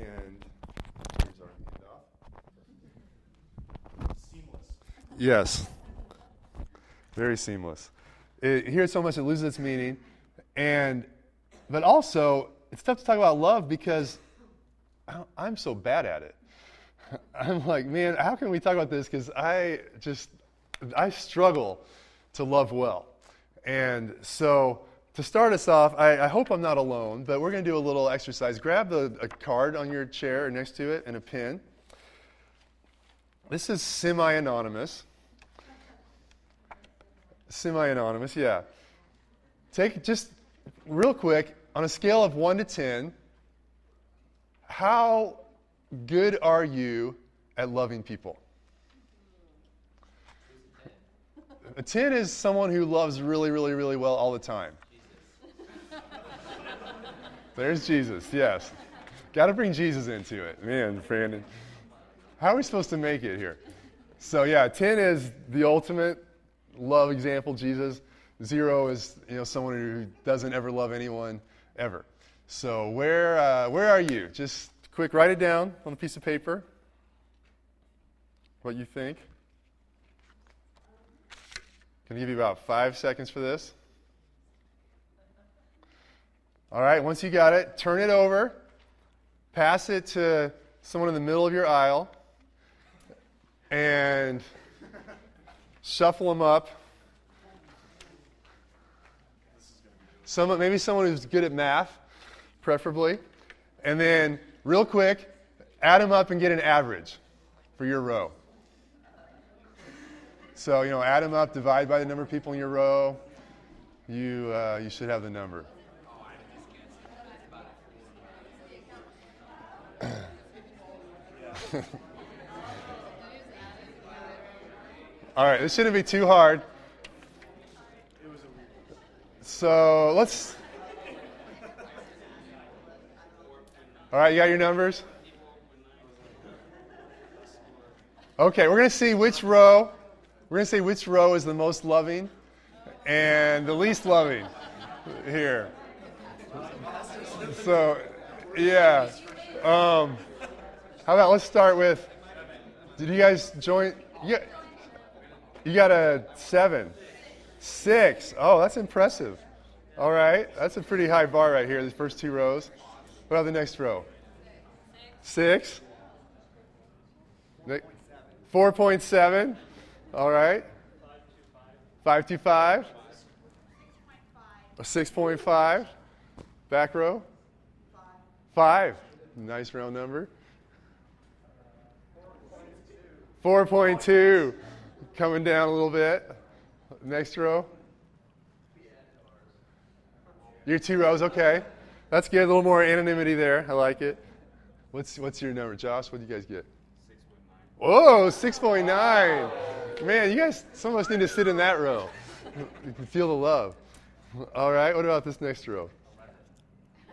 And here's our. Seamless. Yes. Very seamless. It, hear so much it loses its meaning. And but also it's tough to talk about love because I'm so bad at it. I'm like, man, how can we talk about this? Because I just I struggle to love well. And so to start us off, I, I, hope I'm not alone, but we're going to do a little exercise. Grab the, a card on your chair or next to it and a pen. This is semi anonymous. Semi anonymous, yeah. Take just real quick on a scale of 1 to 10, how good are you at loving people? A 10 is someone who loves really, really, really well all the time. There's Jesus, yes. Got to bring Jesus into it. Man, Brandon. How are we supposed to make it here? So, yeah, 10 is the ultimate love example, Jesus. Zero is, you know, someone who doesn't ever love anyone ever. So, where, uh, where are you? Just quick, write it down on a piece of paper. What you think. Can I give you about five seconds for this? All right, once you got it, turn it over, pass it to someone in the middle of your aisle, and shuffle them up. Some, maybe someone who's good at math, preferably. And then, real quick, add them up and get an average for your row. So, you know, add them up, divide by the number of people in your row. You, uh, you should have the number. All right, this shouldn't be too hard. So let's. All right, you got your numbers? Okay, we're going to see which row. We're going to see which row is the most loving and the least loving here. So, yeah. Um, how about let's start with? Did you guys join? You got, you got a seven, six. Oh, that's impressive. All right, that's a pretty high bar right here. The first two rows. What about the next row? Six. Four point seven. All right. Five two five. A six point five. Back row. Five. Nice round number. 4.2. Coming down a little bit. Next row. Your two rows, okay. That's good. A little more anonymity there. I like it. What's, what's your number, Josh? What do you guys get? 6.9. Whoa, 6.9. Man, you guys, some of us need to sit in that row. You can feel the love. All right, what about this next row?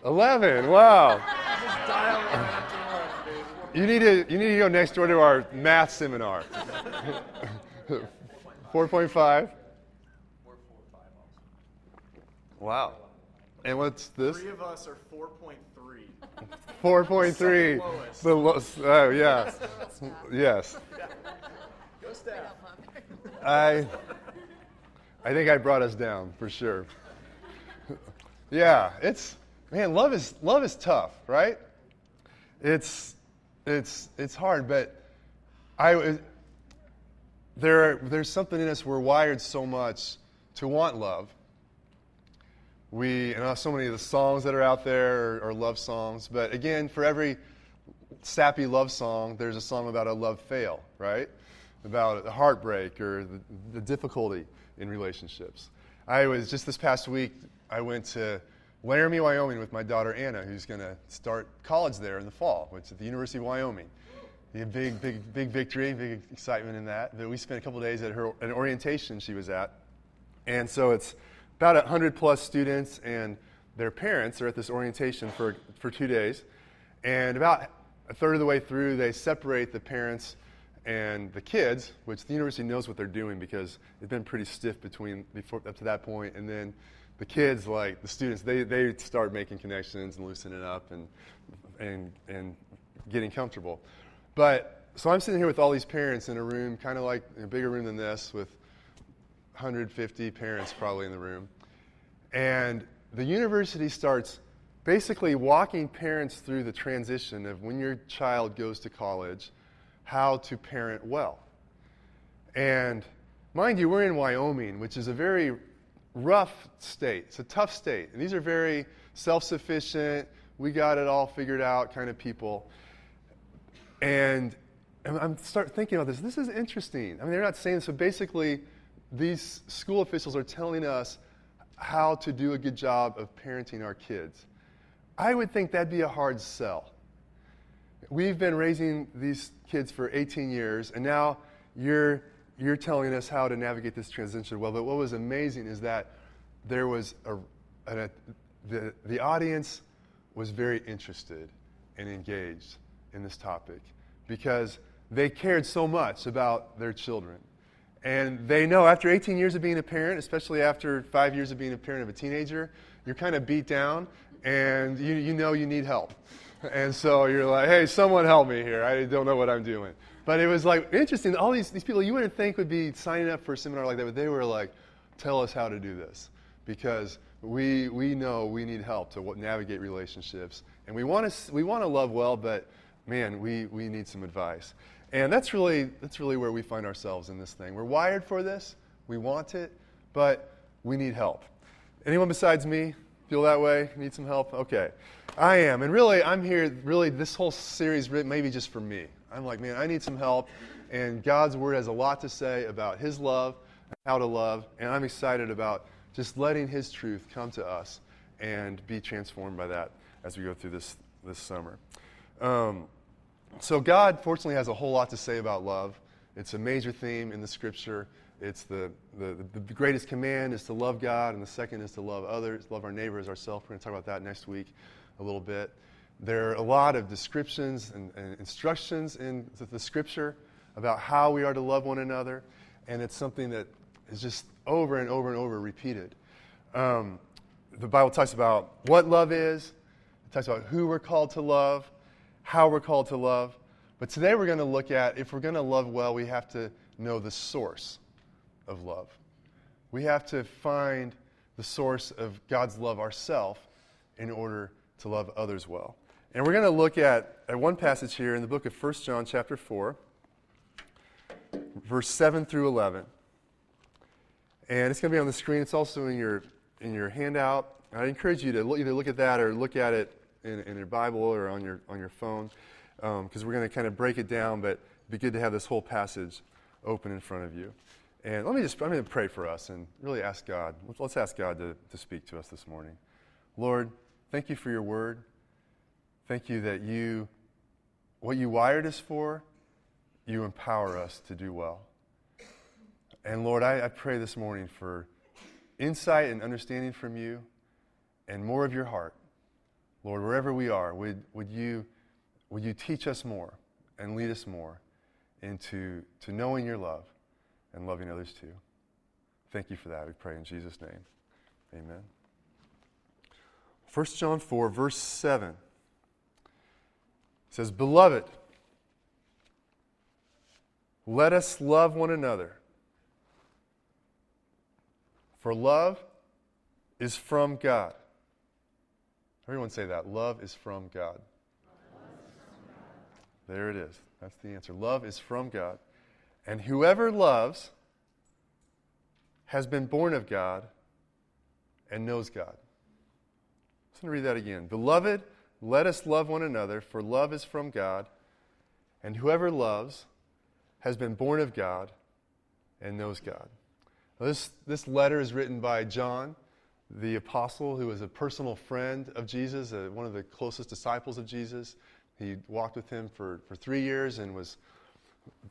11. Wow. You need to you need to go next door to our math seminar. 4.5. Wow. And what's this? Three of us are 4.3. 4.3. The oh, lowest. Oh, yeah. yes. Go staff. I, I think I brought us down for sure. yeah, it's, man, love is, love is tough, right? It's, it's, it's hard, but I, there, there's something in us, we're wired so much to want love. We, and so many of the songs that are out there are, are love songs, but again, for every sappy love song, there's a song about a love fail, right? About a heartbreak or the, the difficulty in relationships. I was just this past week, I went to Laramie, Wyoming, with my daughter Anna, who's going to start college there in the fall, which is at the University of Wyoming. A big, big, big victory, big excitement in that. But we spent a couple days at her an orientation she was at, and so it's about 100 plus students and their parents are at this orientation for for two days, and about a third of the way through, they separate the parents and the kids, which the university knows what they're doing because it's been pretty stiff between before up to that point, and then the kids, like the students, they, they start making connections and loosening up and, and, and getting comfortable. But so I'm sitting here with all these parents in a room, kind of like a bigger room than this, with 150 parents probably in the room. And the university starts basically walking parents through the transition of when your child goes to college, how to parent well. And mind you, we're in Wyoming, which is a very rough state. It's a tough state. And these are very self sufficient, we got it all figured out kind of people. And I'm start thinking about this. This is interesting. I mean, they're not saying so. Basically, these school officials are telling us how to do a good job of parenting our kids. I would think that'd be a hard sell. We've been raising these kids for 18 years, and now you're, you're telling us how to navigate this transition well. But what was amazing is that there was a, a the, the audience was very interested and engaged in this topic because they cared so much about their children. And they know after 18 years of being a parent, especially after five years of being a parent of a teenager, you're kind of beat down and you, you know you need help. And so you're like, hey, someone help me here. I don't know what I'm doing. But it was like interesting. All these, these people you wouldn't think would be signing up for a seminar like that, but they were like, tell us how to do this. Because we, we know we need help to navigate relationships. And we want to, we want to love well, but man, we, we need some advice. And that's really, that's really where we find ourselves in this thing. We're wired for this, we want it, but we need help. Anyone besides me feel that way? Need some help? Okay. I am. And really, I'm here, really, this whole series, maybe just for me. I'm like, man, I need some help. And God's Word has a lot to say about His love, how to love. And I'm excited about just letting His truth come to us and be transformed by that as we go through this, this summer. Um, so, God, fortunately, has a whole lot to say about love. It's a major theme in the scripture. It's the, the, the greatest command is to love God, and the second is to love others, love our neighbors, ourselves. We're going to talk about that next week a little bit. There are a lot of descriptions and, and instructions in the scripture about how we are to love one another, and it's something that is just over and over and over repeated. Um, the Bible talks about what love is, it talks about who we're called to love, how we're called to love. But today we're going to look at if we're going to love well, we have to know the source of love. We have to find the source of God's love ourselves in order to love others well. And we're going to look at, at one passage here in the book of 1 John, chapter 4, verse 7 through 11. And it's going to be on the screen. It's also in your, in your handout. I encourage you to either look at that or look at it in, in your Bible or on your, on your phone because um, we're going to kind of break it down, but it'd be good to have this whole passage open in front of you. And let me just, going to pray for us and really ask God. Let's ask God to, to speak to us this morning. Lord, thank you for your word. Thank you that you, what you wired us for, you empower us to do well. And Lord, I, I pray this morning for insight and understanding from you and more of your heart Lord, wherever we are, would, would, you, would you teach us more and lead us more into to knowing your love and loving others too? Thank you for that. We pray in Jesus' name. Amen. 1 John 4, verse 7 says, Beloved, let us love one another. For love is from God. Everyone say that. Love is from God. There it is. That's the answer. Love is from God. And whoever loves has been born of God and knows God. Going to read that again. Beloved, let us love one another, for love is from God. And whoever loves has been born of God and knows God. Now, this, this letter is written by John the apostle who was a personal friend of Jesus, uh, one of the closest disciples of Jesus. He walked with him for, for three years and was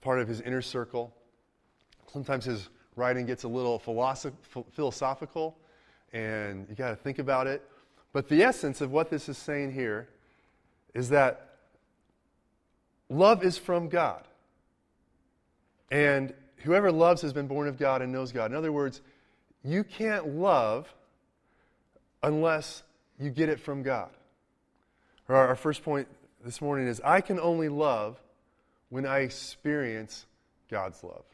part of his inner circle. Sometimes his writing gets a little philosoph- philosophical, and you got to think about it. But the essence of what this is saying here is that love is from God. And whoever loves has been born of God and knows God. In other words, you can't love unless you get it from God. Our, our first point this morning is I can only love when I experience God's love.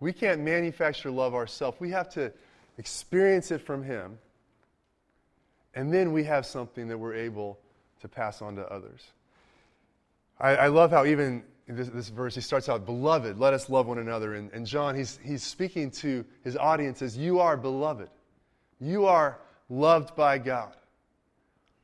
We can't manufacture love ourselves. We have to experience it from Him, and then we have something that we're able to pass on to others. I, I love how even this, this, verse, he starts out, Beloved, let us love one another. And, and John, he's, he's speaking to his audience as, You are beloved. You are loved by God.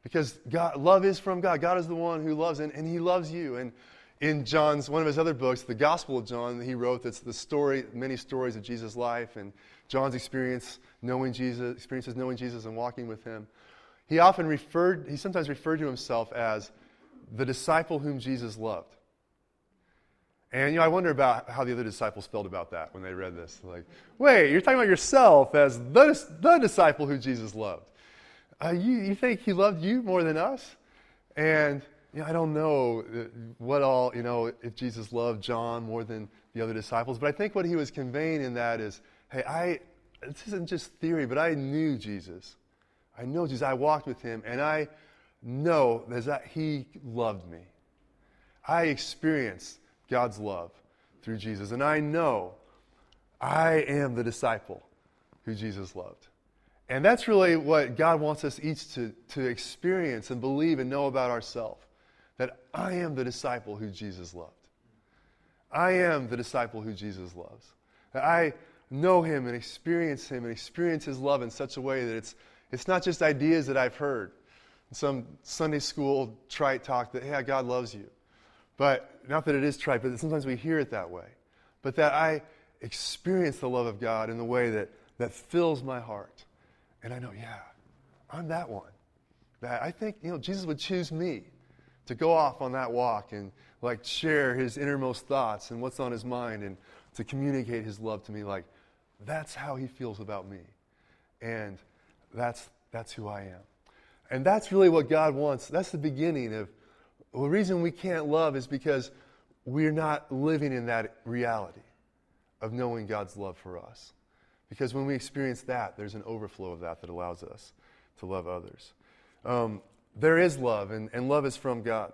Because God, love is from God. God is the one who loves, and, and he loves you. And in John's, one of his other books, the Gospel of John, he wrote that's the story, many stories of Jesus' life and John's experience knowing Jesus, experiences knowing Jesus and walking with him. He often referred, he sometimes referred to himself as the disciple whom Jesus loved. And you know, I wonder about how the other disciples felt about that when they read this. Like, wait, you're talking about yourself as the, the disciple who Jesus loved. Uh, you, you think he loved you more than us? And you know, I don't know uh, what all, you know, if Jesus loved John more than the other disciples, but I think what he was conveying in that is, hey, I, this isn't just theory, but I knew Jesus. I know Jesus. I walked with him, and I know that he loved me. I experienced God's love through Jesus. And I know I am the disciple who Jesus loved. And that's really what God wants us each to, to experience and believe and know about ourselves that I am the disciple who Jesus loved. I am the disciple who Jesus loves. That I know him and experience him and experience his love in such a way that it's, it's not just ideas that I've heard. Some Sunday school trite talk that, hey, God loves you. But not that it is trite, but sometimes we hear it that way. But that I experience the love of God in the way that, that fills my heart. And I know, yeah, I'm that one. That I think, you know, Jesus would choose me to go off on that walk and like share his innermost thoughts and what's on his mind and to communicate his love to me like that's how he feels about me. And that's that's who I am. And that's really what God wants. That's the beginning of the reason we can't love is because we're not living in that reality of knowing God's love for us. Because when we experience that, there's an overflow of that that allows us to love others. Um, there is love, and, and love is from God.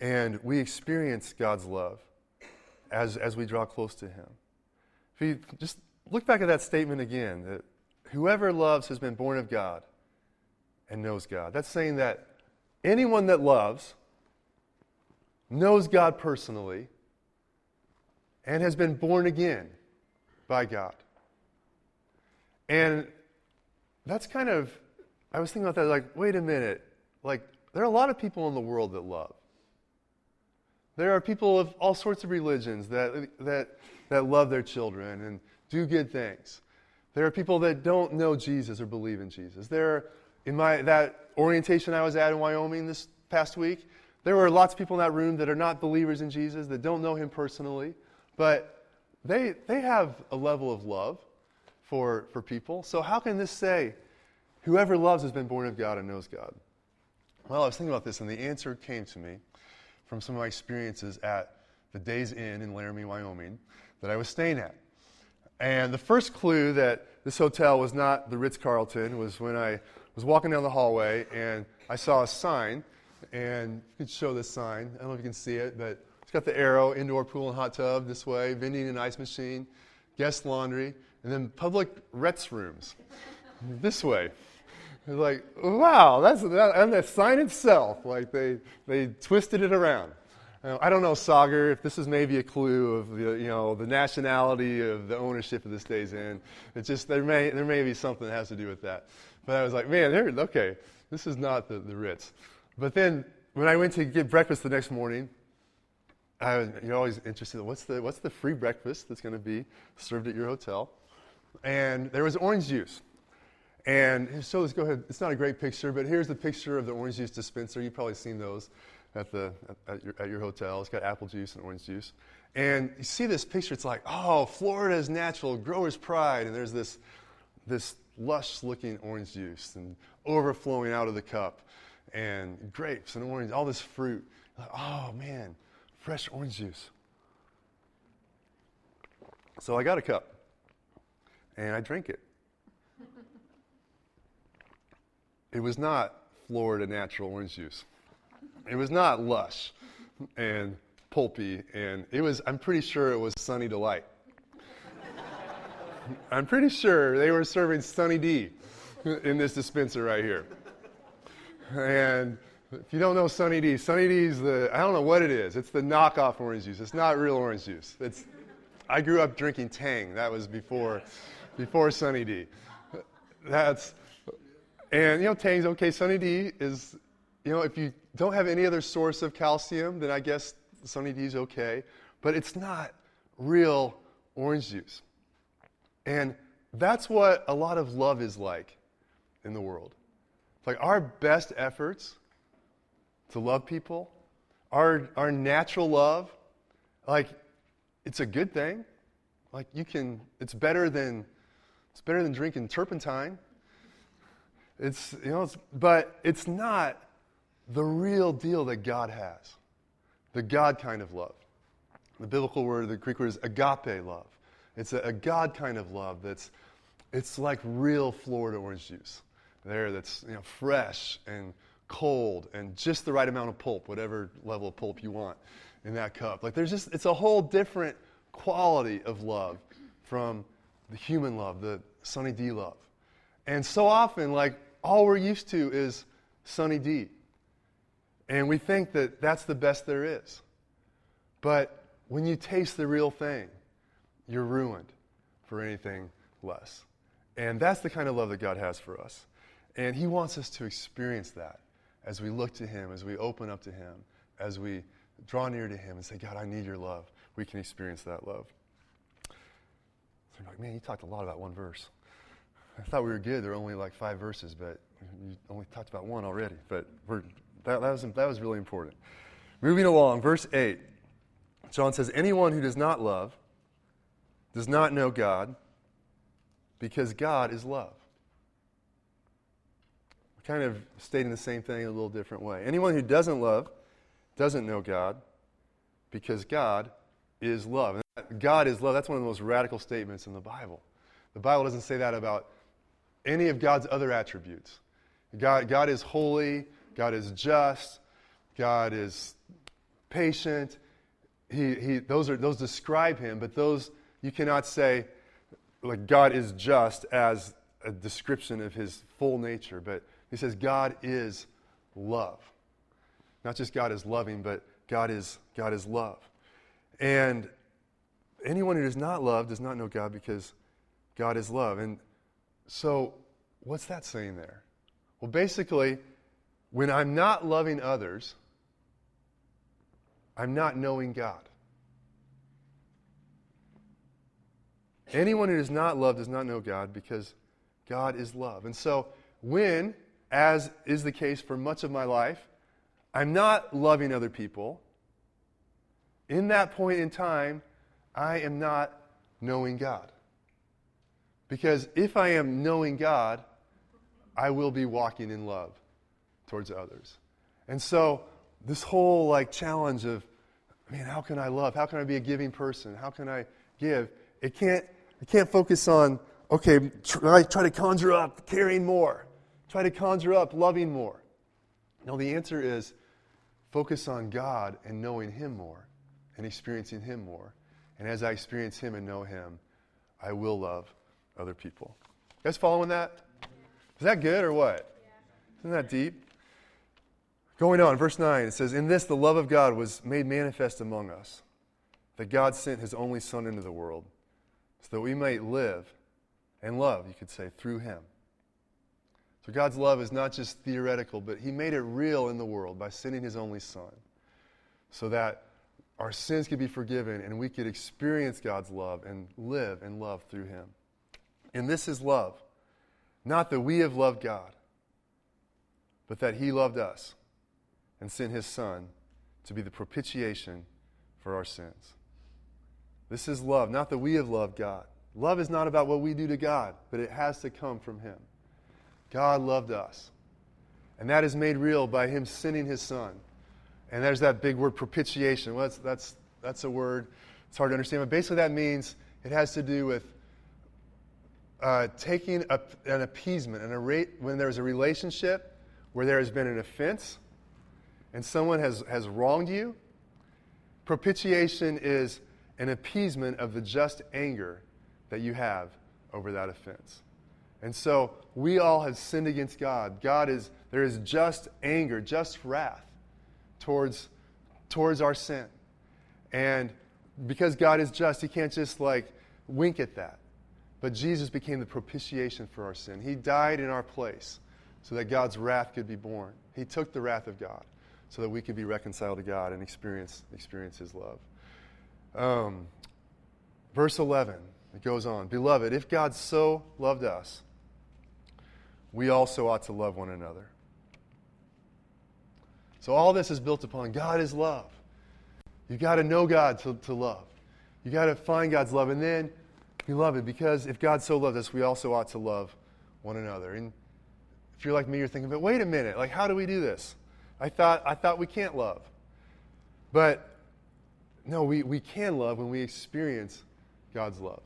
And we experience God's love as, as we draw close to Him. If you just look back at that statement again that whoever loves has been born of God and knows God. That's saying that Anyone that loves knows God personally and has been born again by God. And that's kind of, I was thinking about that, like, wait a minute. Like, there are a lot of people in the world that love. There are people of all sorts of religions that, that, that love their children and do good things. There are people that don't know Jesus or believe in Jesus. There in my, that orientation I was at in Wyoming this past week, there were lots of people in that room that are not believers in Jesus, that don't know him personally, but they, they have a level of love for, for people. So, how can this say, whoever loves has been born of God and knows God? Well, I was thinking about this, and the answer came to me from some of my experiences at the Days Inn in Laramie, Wyoming, that I was staying at. And the first clue that this hotel was not the Ritz Carlton was when I was walking down the hallway and I saw a sign, and you could show this sign. I don't know if you can see it, but it's got the arrow indoor pool and hot tub this way, vending and ice machine, guest laundry, and then public rooms this way. It's like, wow, that's that, and the sign itself, like they, they twisted it around. Um, I don't know, Sagar, if this is maybe a clue of the, you know, the nationality of the ownership of this Days Inn. It's just, there may, there may be something that has to do with that. But I was like, man, there, okay, this is not the, the Ritz. But then when I went to get breakfast the next morning, I was, you're always interested in what's the, what's the free breakfast that's going to be served at your hotel. And there was orange juice. And so let's go ahead. It's not a great picture, but here's the picture of the orange juice dispenser. You've probably seen those at, the, at, your, at your hotel. It's got apple juice and orange juice. And you see this picture, it's like, oh, Florida's natural, grower's pride. And there's this, this lush looking orange juice and overflowing out of the cup and grapes and orange, all this fruit. Like, oh man, fresh orange juice. So I got a cup and I drank it. it was not Florida natural orange juice. It was not lush and pulpy, and it was, I'm pretty sure it was Sunny Delight. I'm pretty sure they were serving Sunny D in this dispenser right here. And if you don't know Sunny D, Sunny D is the, I don't know what it is. It's the knockoff orange juice. It's not real orange juice. It's, I grew up drinking Tang. That was before, before Sunny D. That's, and you know, Tang's okay. Sunny D is, you know, if you don't have any other source of calcium, then I guess Sunny D is okay. But it's not real orange juice. And that's what a lot of love is like in the world. It's like our best efforts to love people, our, our natural love, like it's a good thing. Like you can, it's better than, it's better than drinking turpentine. It's, you know, it's, but it's not the real deal that God has. The God kind of love. The biblical word, the Greek word is agape love. It's a, a God kind of love that's, it's like real Florida orange juice there that's you know, fresh and cold and just the right amount of pulp, whatever level of pulp you want in that cup. Like there's just, it's a whole different quality of love from the human love, the Sunny D love. And so often, like, all we're used to is Sunny D. And we think that that's the best there is. But when you taste the real thing, you're ruined for anything less. And that's the kind of love that God has for us. And He wants us to experience that as we look to Him, as we open up to Him, as we draw near to Him and say, God, I need your love. We can experience that love. So you're like, man, you talked a lot about one verse. I thought we were good. There are only like five verses, but you only talked about one already. But that, that, was, that was really important. Moving along, verse 8. John says, Anyone who does not love does not know God because God is love. Kind of stating the same thing in a little different way. Anyone who doesn't love doesn't know God because God is love. God is love. That's one of the most radical statements in the Bible. The Bible doesn't say that about any of God's other attributes. God, God is holy, God is just, God is patient. He, he, those, are, those describe him, but those you cannot say, like, God is just as a description of his full nature. But he says God is love. Not just God is loving, but God is, God is love. And anyone who does not love does not know God because God is love. And so, what's that saying there? Well, basically, when I'm not loving others, I'm not knowing God. Anyone who does not love does not know God because God is love. And so, when as is the case for much of my life, I'm not loving other people. In that point in time, I am not knowing God. Because if I am knowing God, I will be walking in love towards others. And so, this whole like challenge of, man, how can I love? How can I be a giving person? How can I give? It can't, it can't focus on, okay, try, try to conjure up caring more try to conjure up loving more? No, the answer is focus on God and knowing Him more and experiencing Him more. And as I experience Him and know Him, I will love other people. You guys following that? Is that good or what? Isn't that deep? Going on, verse 9, it says, In this the love of God was made manifest among us, that God sent His only Son into the world, so that we might live and love, you could say, through Him. So God's love is not just theoretical, but He made it real in the world by sending His only Son so that our sins could be forgiven and we could experience God's love and live and love through Him. And this is love. Not that we have loved God, but that He loved us and sent His Son to be the propitiation for our sins. This is love. Not that we have loved God. Love is not about what we do to God, but it has to come from Him. God loved us. And that is made real by Him sending His Son. And there's that big word propitiation. Well, that's, that's, that's a word, it's hard to understand, but basically that means it has to do with uh, taking a, an appeasement, and a when there's a relationship where there has been an offense and someone has, has wronged you, propitiation is an appeasement of the just anger that you have over that offense. And so we all have sinned against God. God is, there is just anger, just wrath towards, towards our sin. And because God is just, He can't just like wink at that. But Jesus became the propitiation for our sin. He died in our place so that God's wrath could be borne. He took the wrath of God so that we could be reconciled to God and experience, experience His love. Um, verse 11, it goes on Beloved, if God so loved us, we also ought to love one another. So all this is built upon God is love. You got to know God to, to love. You got to find God's love. And then, beloved, because if God so loved us, we also ought to love one another. And if you're like me, you're thinking, but wait a minute, like, how do we do this? I thought, I thought we can't love. But no, we, we can love when we experience God's love.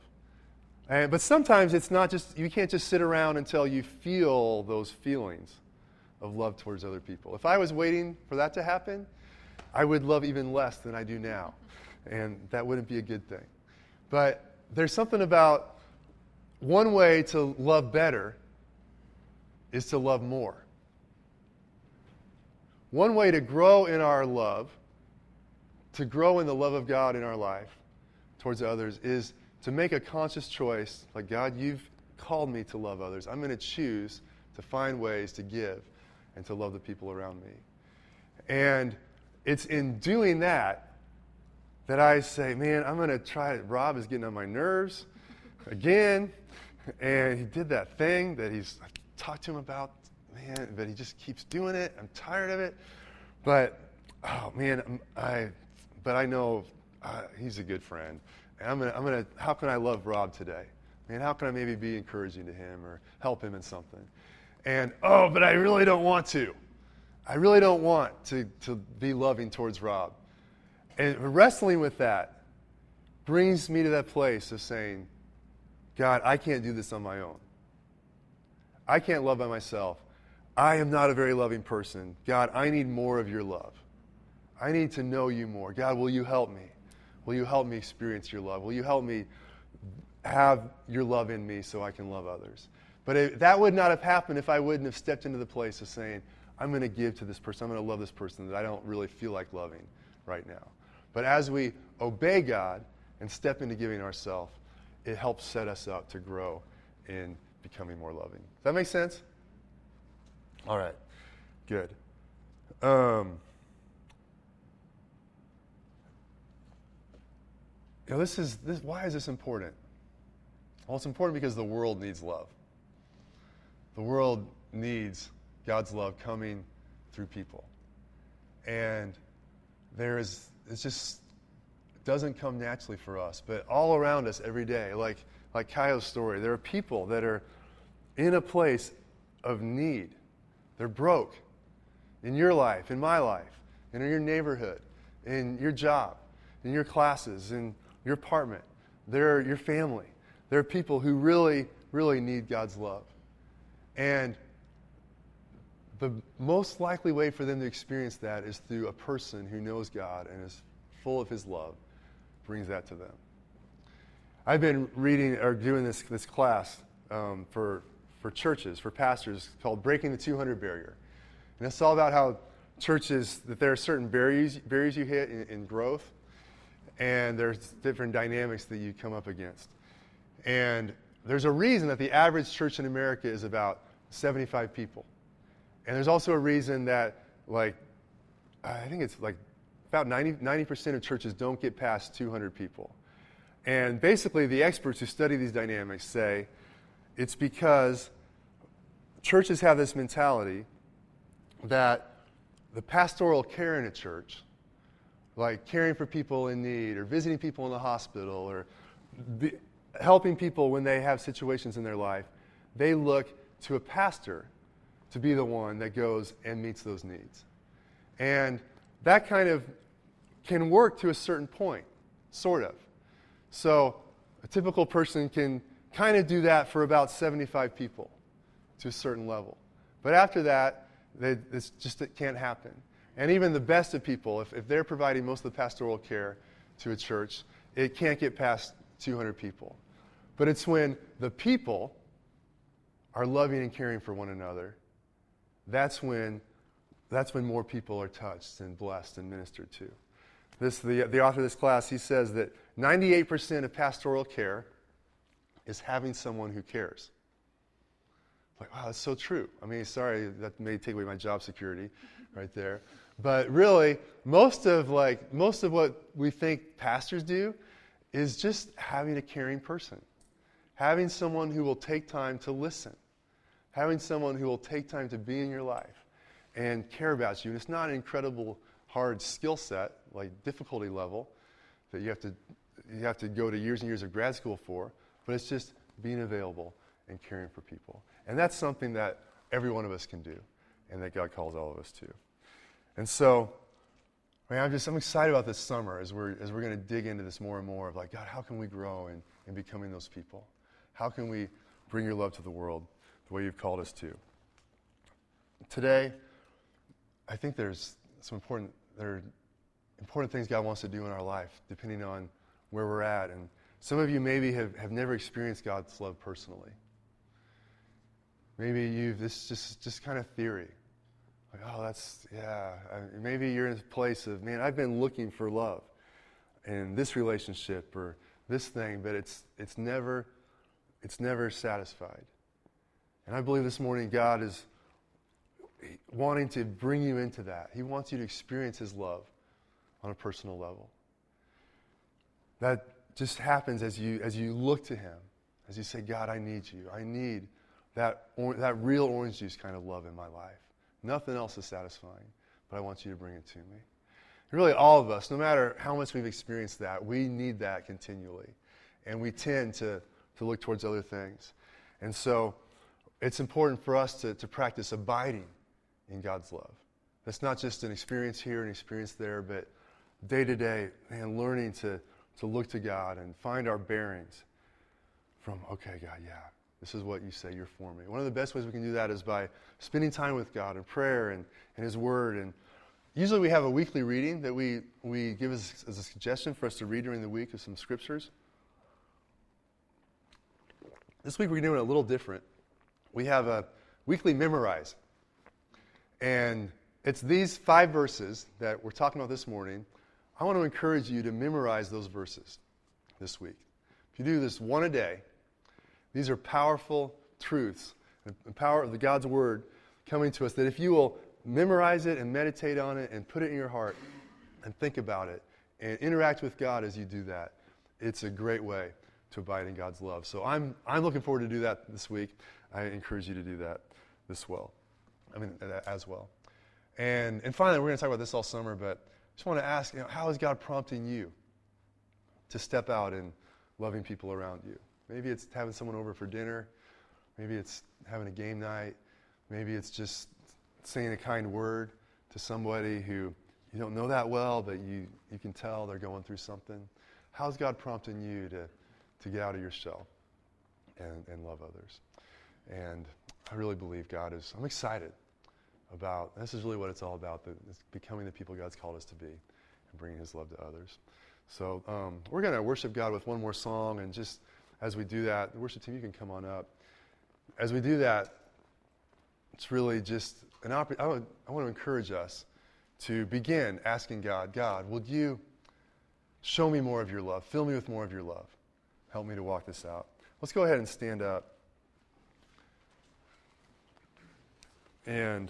And, but sometimes it's not just, you can't just sit around until you feel those feelings of love towards other people. If I was waiting for that to happen, I would love even less than I do now. And that wouldn't be a good thing. But there's something about one way to love better is to love more. One way to grow in our love, to grow in the love of God in our life towards others, is to make a conscious choice like, God, you've called me to love others. I'm going to choose to find ways to give and to love the people around me. And it's in doing that that I say, man, I'm going to try it. Rob is getting on my nerves again. And he did that thing that he's I talked to him about, man, but he just keeps doing it. I'm tired of it. But, oh, man, I, but I know uh, he's a good friend. And I'm gonna, I'm gonna, how can I love Rob today? Man, how can I maybe be encouraging to him or help him in something? And, oh, but I really don't want to. I really don't want to, to be loving towards Rob. And wrestling with that brings me to that place of saying, God, I can't do this on my own. I can't love by myself. I am not a very loving person. God, I need more of your love. I need to know you more. God, will you help me? Will you help me experience your love? Will you help me have your love in me so I can love others? But it, that would not have happened if I wouldn't have stepped into the place of saying, I'm going to give to this person. I'm going to love this person that I don't really feel like loving right now. But as we obey God and step into giving ourselves, it helps set us up to grow in becoming more loving. Does that make sense? All right, good. Um, You know, this is this, why is this important? Well, it's important because the world needs love. The world needs God's love coming through people. And there is, it just doesn't come naturally for us. But all around us every day, like, like Kayo's story, there are people that are in a place of need. They're broke in your life, in my life, in your neighborhood, in your job, in your classes, in your apartment, they're your family. There are people who really, really need God's love. And the most likely way for them to experience that is through a person who knows God and is full of his love, brings that to them. I've been reading or doing this, this class um, for, for churches, for pastors, called Breaking the 200 Barrier. And it's all about how churches, that there are certain barriers, barriers you hit in, in growth and there's different dynamics that you come up against. And there's a reason that the average church in America is about 75 people. And there's also a reason that, like, I think it's like about 90, 90% of churches don't get past 200 people. And basically, the experts who study these dynamics say it's because churches have this mentality that the pastoral care in a church like caring for people in need or visiting people in the hospital or helping people when they have situations in their life, they look to a pastor to be the one that goes and meets those needs. And that kind of can work to a certain point, sort of. So a typical person can kind of do that for about 75 people to a certain level. But after that, they, this just it can't happen. And even the best of people, if, if they're providing most of the pastoral care to a church, it can't get past 200 people. But it's when the people are loving and caring for one another, that's when, that's when more people are touched and blessed and ministered to. This, the, the author of this class, he says that 98% of pastoral care is having someone who cares. Like, wow, that's so true. I mean, sorry, that may take away my job security right there. But really, most of like most of what we think pastors do is just having a caring person. Having someone who will take time to listen. Having someone who will take time to be in your life and care about you. And it's not an incredible hard skill set, like difficulty level, that you have to you have to go to years and years of grad school for, but it's just being available and caring for people. And that's something that every one of us can do and that God calls all of us to. And so, man, I'm just I'm excited about this summer as we're as we're going to dig into this more and more of like, God, how can we grow in, in becoming those people? How can we bring your love to the world the way you've called us to? Today, I think there's some important there are important things God wants to do in our life, depending on where we're at. And some of you maybe have, have never experienced God's love personally. Maybe you've, this is just, just kind of theory. Like, oh, that's, yeah. I, maybe you're in a place of, man, I've been looking for love in this relationship or this thing, but it's, it's, never, it's never satisfied. And I believe this morning God is wanting to bring you into that. He wants you to experience His love on a personal level. That just happens as you, as you look to Him, as you say, God, I need you. I need that, or, that real orange juice kind of love in my life. Nothing else is satisfying, but I want you to bring it to me. And really, all of us, no matter how much we've experienced that, we need that continually. And we tend to, to look towards other things. And so it's important for us to, to practice abiding in God's love. That's not just an experience here, an experience there, but day to day, man, learning to, to look to God and find our bearings from, okay, God, yeah, this is what you say you're for me. One of the best ways we can do that is by spending time with God in prayer and, and His Word. And usually we have a weekly reading that we, we give as, as a suggestion for us to read during the week of some scriptures. This week we're doing a little different. We have a weekly memorize. And it's these five verses that we're talking about this morning. I want to encourage you to memorize those verses this week. If you do this one a day, these are powerful truths, the power of the God's Word coming to us that if you will memorize it and meditate on it and put it in your heart and think about it and interact with God as you do that, it's a great way to abide in God's love. So I'm, I'm looking forward to do that this week. I encourage you to do that this well. I mean, as well. And, and finally, we're going to talk about this all summer, but just want to ask, you know, how is God prompting you to step out in loving people around you? Maybe it's having someone over for dinner. Maybe it's having a game night. Maybe it's just saying a kind word to somebody who you don't know that well, but you, you can tell they're going through something. How's God prompting you to, to get out of your shell and, and love others? And I really believe God is, I'm excited about, this is really what it's all about, the, becoming the people God's called us to be and bringing his love to others. So um, we're going to worship God with one more song and just as we do that, the worship team, you can come on up. As we do that, it's really just an opportunity. I, I want to encourage us to begin asking God, God, will you show me more of your love? Fill me with more of your love. Help me to walk this out. Let's go ahead and stand up. And